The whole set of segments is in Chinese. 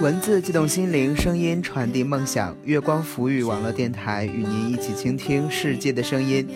文字激动心灵，声音传递梦想。月光浮语网络电台与您一起倾听世界的声音。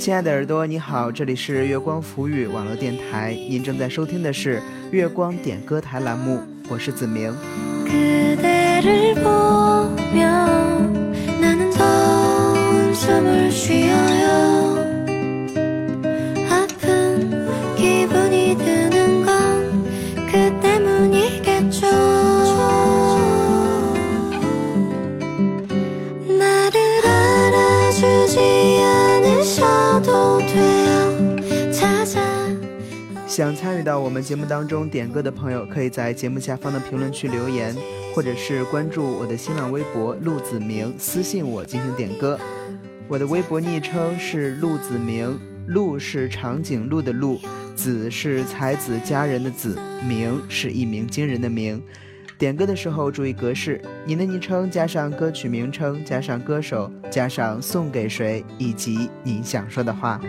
亲爱的耳朵，你好，这里是月光浮语网络电台，您正在收听的是月光点歌台栏目，我是子明。想参与到我们节目当中点歌的朋友，可以在节目下方的评论区留言，或者是关注我的新浪微博陆子明，私信我进行点歌。我的微博昵称是陆子明，陆是长颈鹿的鹿，子是才子佳人的子，明是一鸣惊人的鸣。点歌的时候注意格式，您的昵称加上歌曲名称，加上歌手，加上送给谁，以及你想说的话。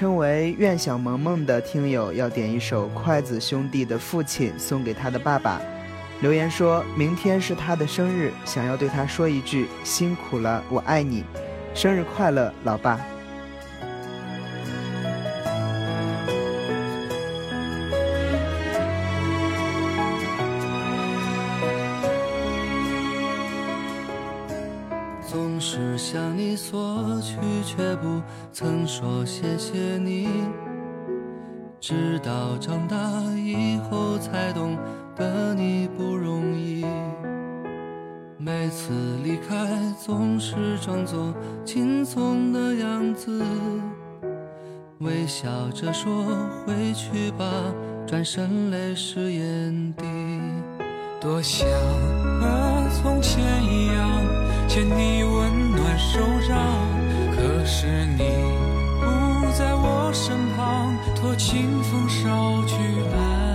称为“愿小萌萌”的听友要点一首筷子兄弟的父亲送给他的爸爸，留言说明天是他的生日，想要对他说一句辛苦了，我爱你，生日快乐，老爸。过去，却不曾说谢谢你。直到长大以后才懂得你不容易。每次离开总是装作轻松的样子，微笑着说回去吧，转身泪湿眼底。多想和从前一样牵你温。手掌，可是你不在我身旁，托清风捎去安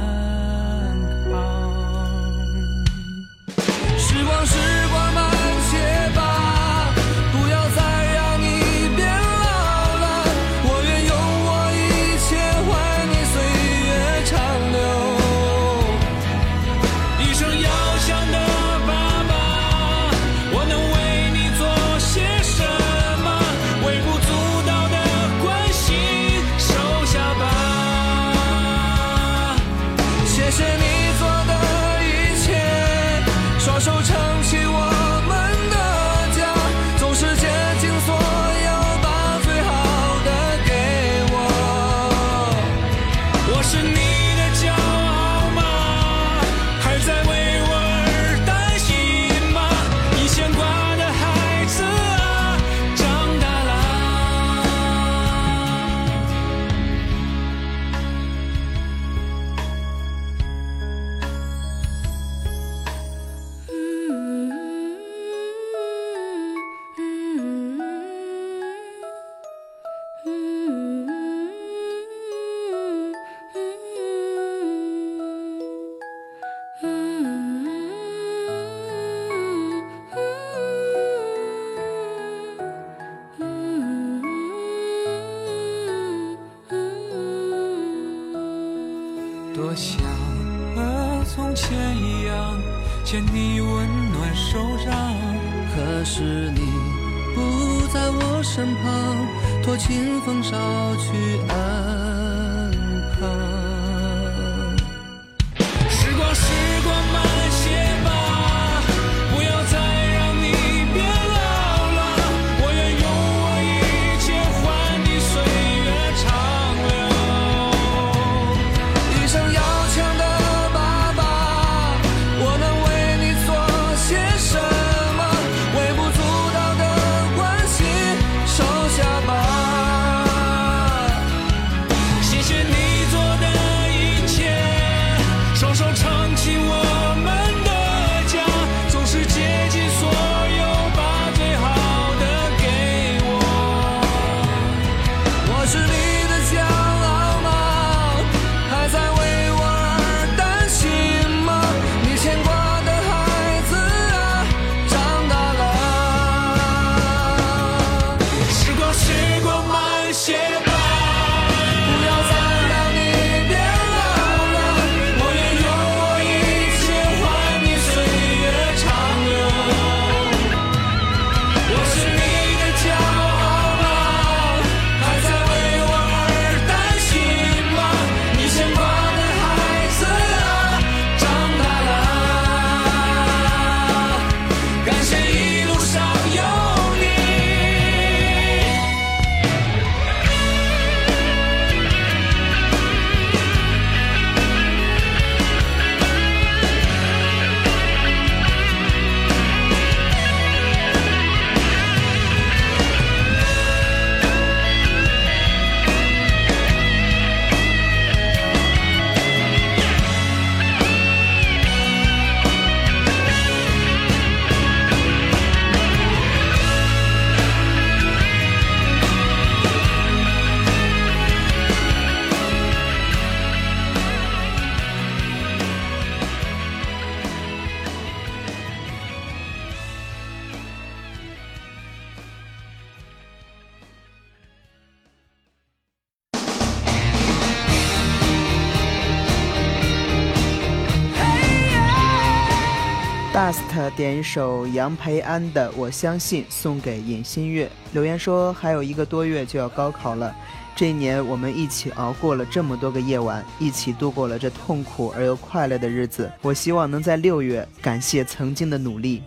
点一首杨培安的《我相信》送给尹新月，留言说还有一个多月就要高考了，这一年我们一起熬过了这么多个夜晚，一起度过了这痛苦而又快乐的日子。我希望能在六月感谢曾经的努力。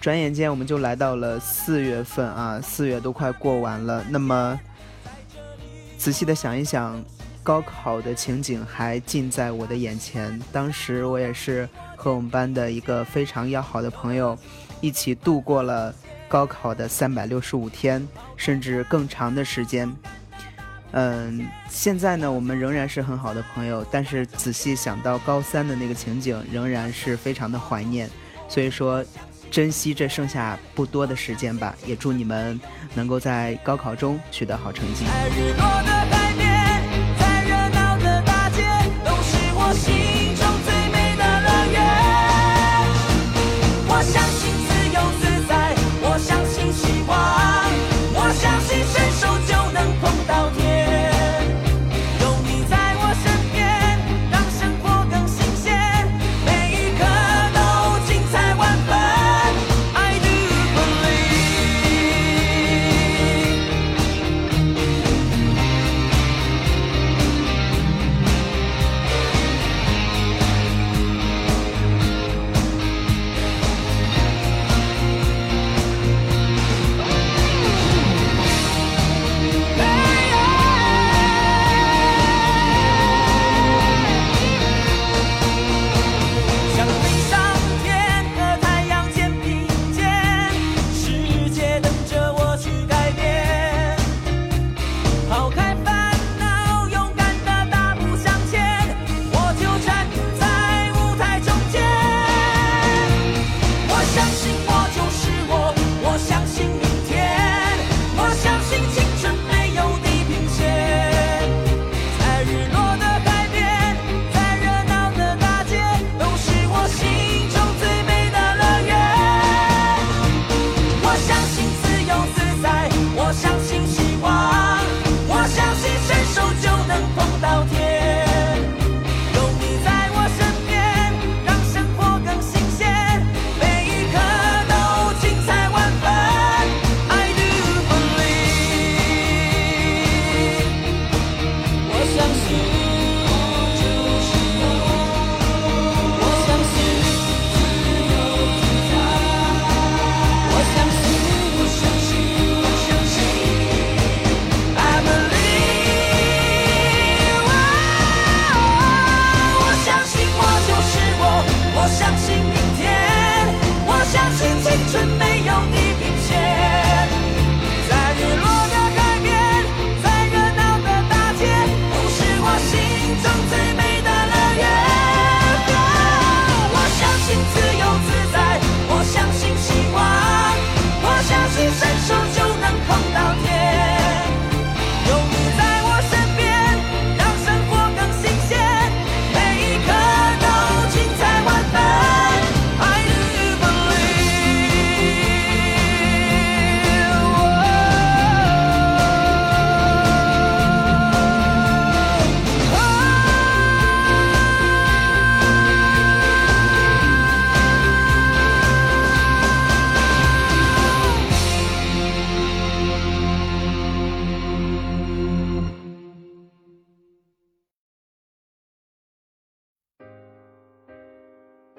转眼间我们就来到了四月份啊，四月都快过完了。那么仔细的想一想。高考的情景还近在我的眼前，当时我也是和我们班的一个非常要好的朋友，一起度过了高考的三百六十五天，甚至更长的时间。嗯，现在呢，我们仍然是很好的朋友，但是仔细想到高三的那个情景，仍然是非常的怀念。所以说，珍惜这剩下不多的时间吧，也祝你们能够在高考中取得好成绩。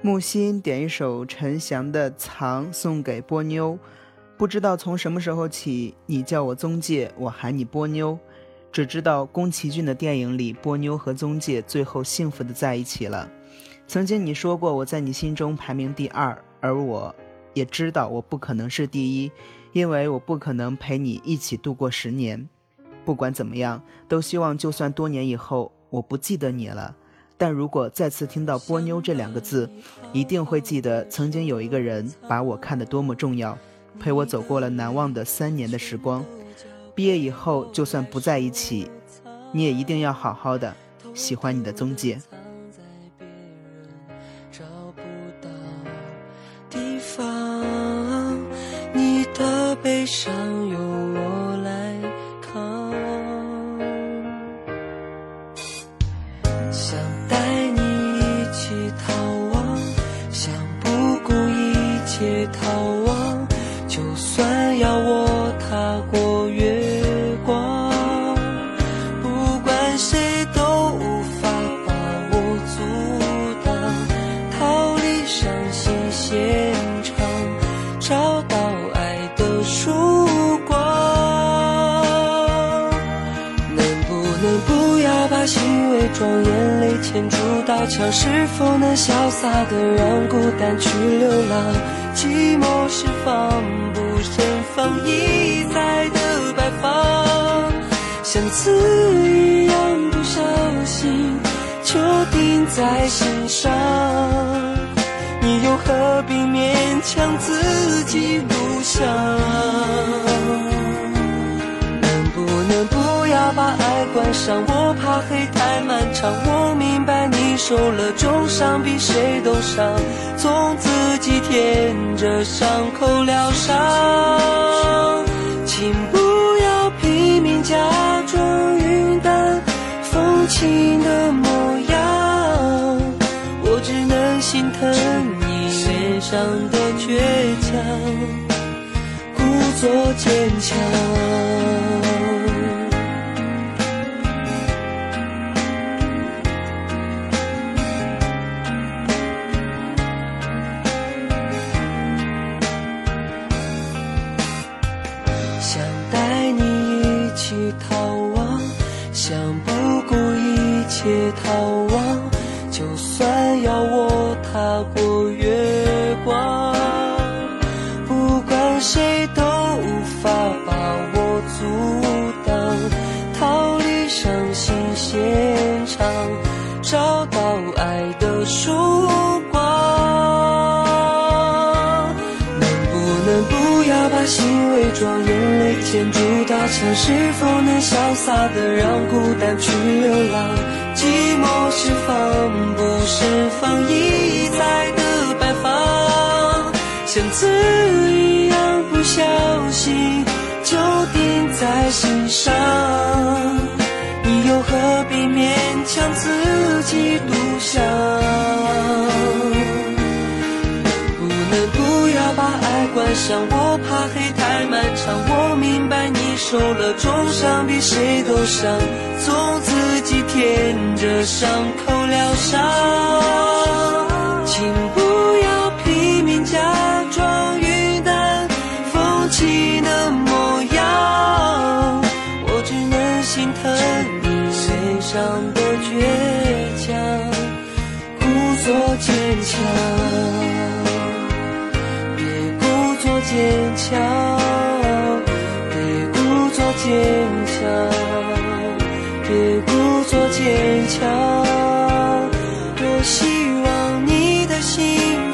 木心点一首陈翔的《藏》送给波妞。不知道从什么时候起，你叫我宗介，我喊你波妞。只知道宫崎骏的电影里，波妞和宗介最后幸福的在一起了。曾经你说过我在你心中排名第二，而我也知道我不可能是第一，因为我不可能陪你一起度过十年。不管怎么样，都希望就算多年以后我不记得你了。但如果再次听到“波妞”这两个字，一定会记得曾经有一个人把我看得多么重要，陪我走过了难忘的三年的时光。毕业以后，就算不在一起，你也一定要好好的。喜欢你的宗介。你的悲伤切逃亡，就算要我踏过月光，不管谁都无法把我阻挡，逃离伤心现场，找到爱的曙光。能不能不要把心伪装，眼泪牵住刀枪，是否能潇洒的让孤单去流浪？寂寞是放不胜放一再的摆放，像刺一样不小心就钉在心上，你又何必勉强自己不想？能不能不要把爱关上？我怕黑太漫长。我明白你。受了重伤，比谁都伤，从自己舔着伤口疗伤。请不要拼命假装云淡风轻的模样，我只能心疼你脸上的倔强，故作坚强。想不顾一切逃亡就算要我踏过月光不管谁想是否能潇洒的让孤单去流浪？寂寞是放不释放一再的摆放，像刺一样不小心就钉在心上，你又何必勉强自己独享？不能不要把爱关上，我怕黑太漫长。我。受了重伤，比谁都伤，从自己舔着伤口疗伤。请不要拼命假装云淡风轻的模样，我只能心疼你脸上坚强，别故作坚强。我希望你的心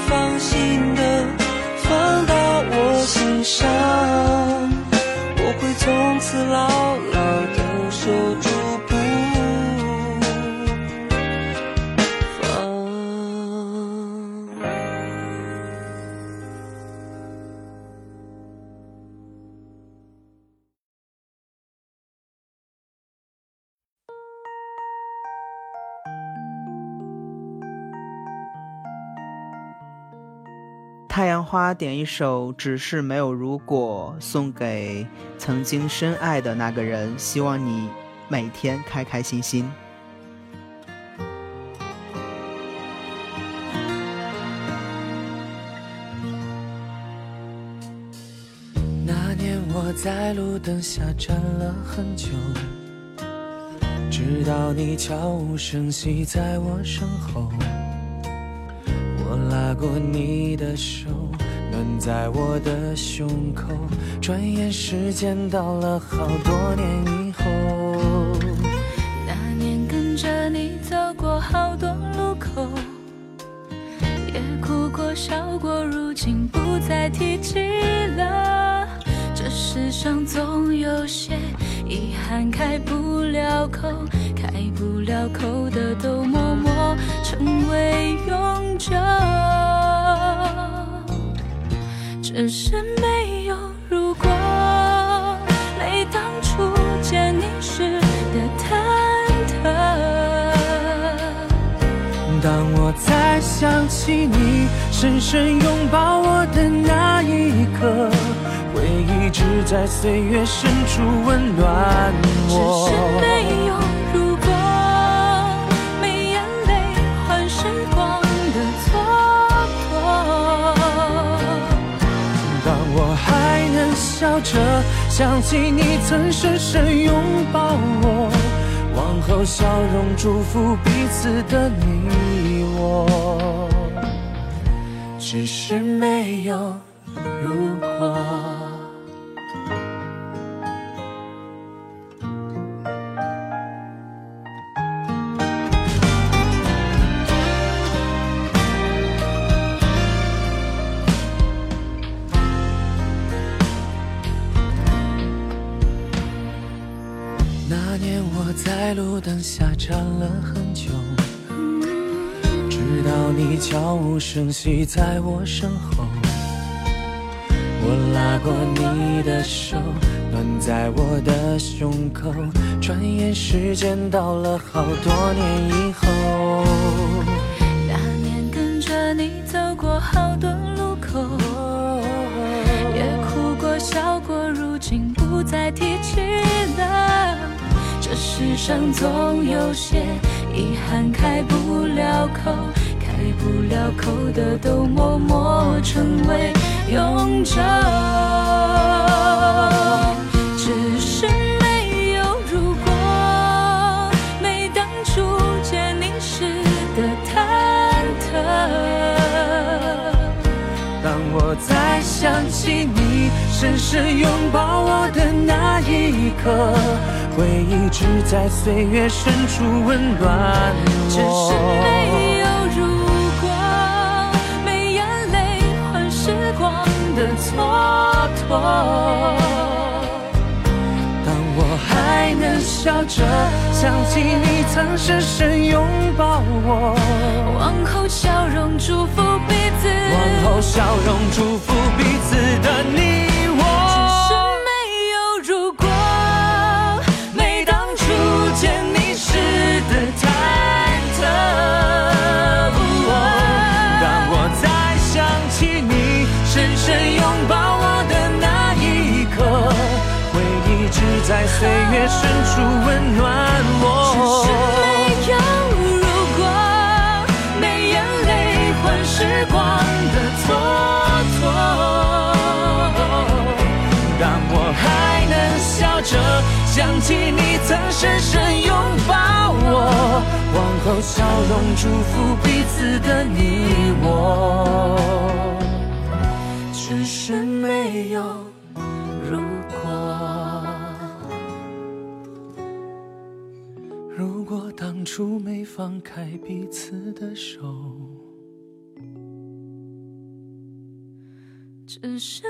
放心的放到我心上，我会从此来花点一首只是没有如果送给曾经深爱的那个人希望你每天开开心心。那年我在路灯下站了很久直到你悄无声息在我身后我拉过你的手暖在我的胸口。转眼时间到了好多年以后，那年跟着你走过好多路口，也哭过笑过，如今不再提起了。这世上总有些遗憾开不了口，开不了口的都默默成为永久。只是没有如果，没当初见你时的忐忑。当我再想起你深深拥抱我的那一刻，回忆只在岁月深处温暖只我。是没有笑着想起你曾深深拥抱我，往后笑容祝福彼此的你我，只是没有路灯下站了很久，直到你悄无声息在我身后。我拉过你的手，暖在我的胸口。转眼时间到了好多年以后，那年跟着你走过好多路口，也哭过笑过，如今不再提起。世上总有些遗憾开不了口，开不了口的都默默成为永久。只是没有如果，没当初见你时的忐忑。当我再想起你深深拥抱我的那一刻，回忆只在岁月深处温暖只是没我。有如果，没眼泪换时光的蹉跎。当我还能笑着想起你曾深深拥抱我，往后笑容祝福彼此，往后笑容祝福彼此岁月深处温暖我只是。没有如果，没眼泪换时光的蹉跎。当我还能笑着想起你曾深深拥抱我，往后笑容祝福彼此的你我，只是没有初没放开彼此的手。只是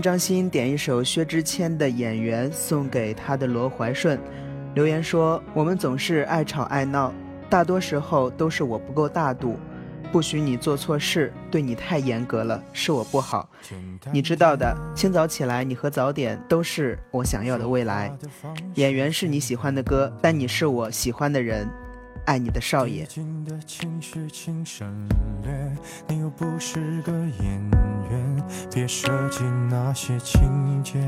张欣点一首薛之谦的《演员》送给他的罗怀顺，留言说：“我们总是爱吵爱闹，大多时候都是我不够大度，不许你做错事，对你太严格了，是我不好。你知道的，清早起来你和早点都是我想要的未来。演员是你喜欢的歌，但你是我喜欢的人，爱你的少爷。别设计那些情节。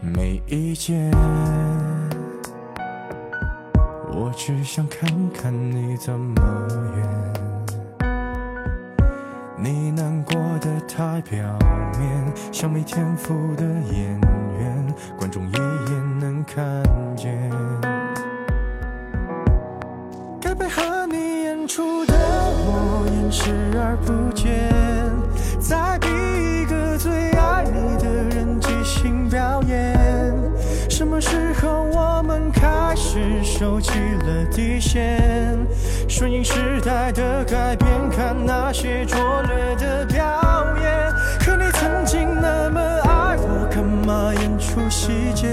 没意见，我只想看看你怎么演。你难过的太表面，像没天赋的演视而不见，再逼一个最爱你的人即兴表演。什么时候我们开始收起了底线？顺应时代的改变，看那些拙劣的表演。可你曾经那么爱我，干嘛演出细节？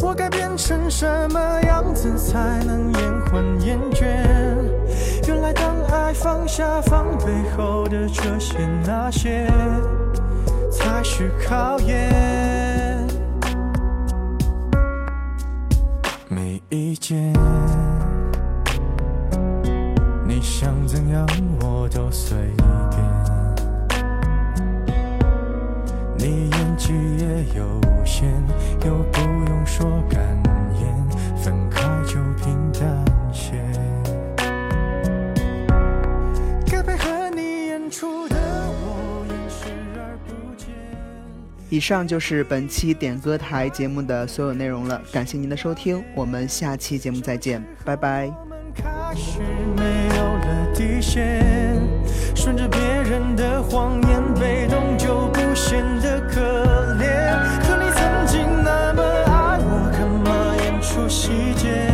我该变成什么样子才能延缓厌倦？放下防备后的这些那些，才是考验。以上就是本期点歌台节目的所有内容了，感谢您的收听，我们下期节目再见，拜拜。我们开始没有了底线，顺着别人的谎言，被动就不显得可怜。可你曾经那么爱我，干嘛演出细节？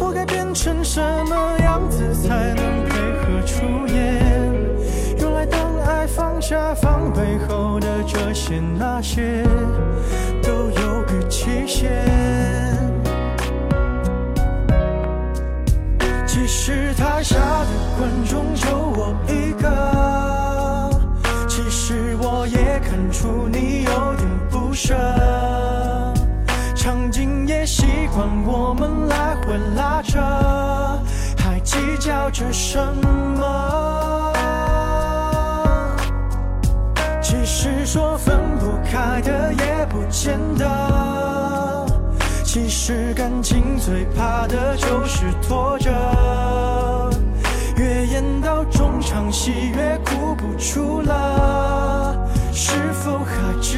我该变成什么样子才能配合出演？原来当爱放下防备后这些那些，都有个期限。其实台下的观众就我一个，其实我也看出你有点不舍，场景也习惯我们来回拉扯，还计较着什么？是说分不开的也不见得。其实感情最怕的就是拖着，越演到中场戏越哭不出了，是否还值